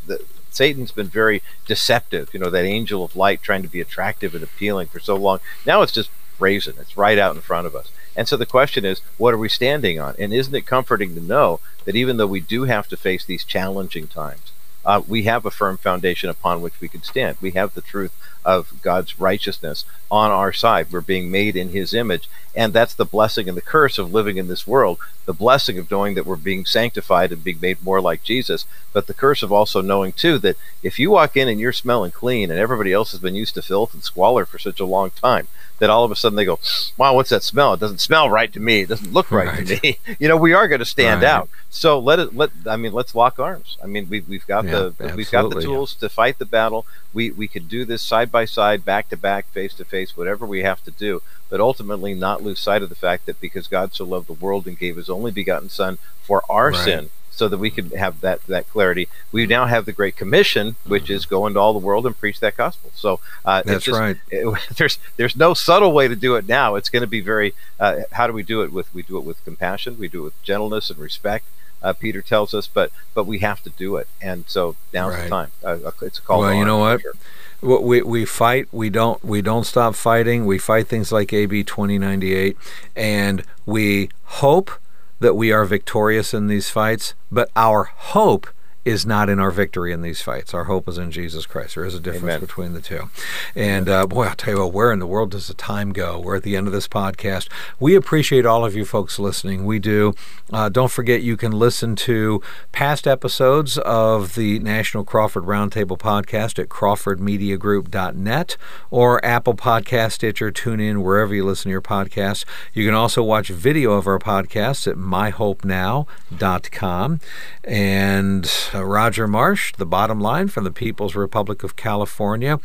Satan's been very deceptive. You know, that angel of light trying to be attractive and appealing for so long. Now it's just brazen. It's right out in front of us. And so the question is, what are we standing on? And isn't it comforting to know that even though we do have to face these challenging times, uh, we have a firm foundation upon which we can stand. We have the truth of God's righteousness on our side. We're being made in His image. And that's the blessing and the curse of living in this world. The blessing of knowing that we're being sanctified and being made more like Jesus, but the curse of also knowing, too, that if you walk in and you're smelling clean and everybody else has been used to filth and squalor for such a long time, that all of a sudden they go, wow, what's that smell? It doesn't smell right to me. It doesn't look right, right. to me. (laughs) you know, we are going to stand right. out. So let it, let, I mean, let's lock arms. I mean, we've, we've got yeah, the, we've got the tools to fight the battle. We, we could do this side by side, back to back, face to face, whatever we have to do, but ultimately not lose sight of the fact that because God so loved the world and gave his only begotten son for our right. sin, so that we could have that that clarity. We now have the Great Commission, which mm-hmm. is go into all the world and preach that gospel. So uh, that's just, right. It, (laughs) there's there's no subtle way to do it now. It's going to be very. Uh, how do we do it? With we do it with compassion. We do it with gentleness and respect. Uh, Peter tells us, but but we have to do it, and so now's right. the time. Uh, uh, it's a call. Well, you know what? Sure. We, we fight. We don't we don't stop fighting. We fight things like AB 2098, and we hope that we are victorious in these fights, but our hope is not in our victory in these fights. Our hope is in Jesus Christ. There is a difference Amen. between the two. And uh, boy, I'll tell you what, where in the world does the time go? We're at the end of this podcast. We appreciate all of you folks listening. We do. Uh, don't forget, you can listen to past episodes of the National Crawford Roundtable podcast at crawfordmediagroup.net or Apple Podcast, Stitcher, TuneIn, wherever you listen to your podcasts. You can also watch video of our podcasts at myhopenow.com. And Uh, Roger Marsh, The Bottom Line from the People's Republic of California.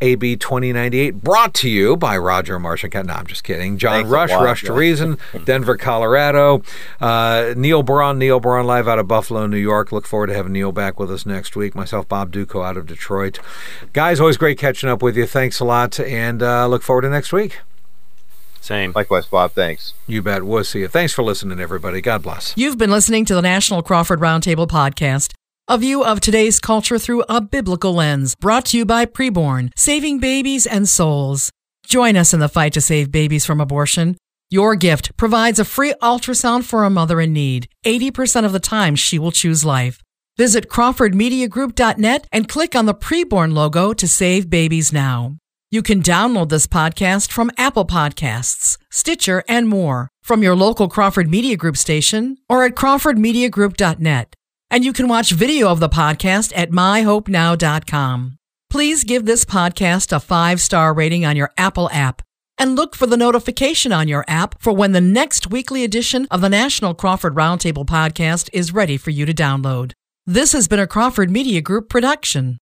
AB 2098, brought to you by Roger Marsh. No, I'm just kidding. John Thanks Rush, lot, Rush to Reason, (laughs) Denver, Colorado. Uh, Neil Boron, Neil Boron live out of Buffalo, New York. Look forward to having Neil back with us next week. Myself, Bob Dutko out of Detroit. Guys, always great catching up with you. Thanks a lot, and uh, look forward to next week. Same. Likewise, Bob. Thanks. You bet. We'll see you. Thanks for listening, everybody. God bless. You've been listening to the National Crawford Roundtable Podcast, a view of today's culture through a biblical lens, brought to you by Preborn, saving babies and souls. Join us in the fight to save babies from abortion. Your gift provides a free ultrasound for a mother in need. 80% of the time, she will choose life. Visit CrawfordMediaGroup.net and click on the Preborn logo to save babies now. You can download this podcast from Apple Podcasts, Stitcher, and more from your local Crawford Media Group station or at crawfordmediagroup.net. And you can watch video of the podcast at myhopenow.com. Please give this podcast a five star rating on your Apple app and look for the notification on your app for when the next weekly edition of the National Crawford Roundtable podcast is ready for you to download. This has been a Crawford Media Group production.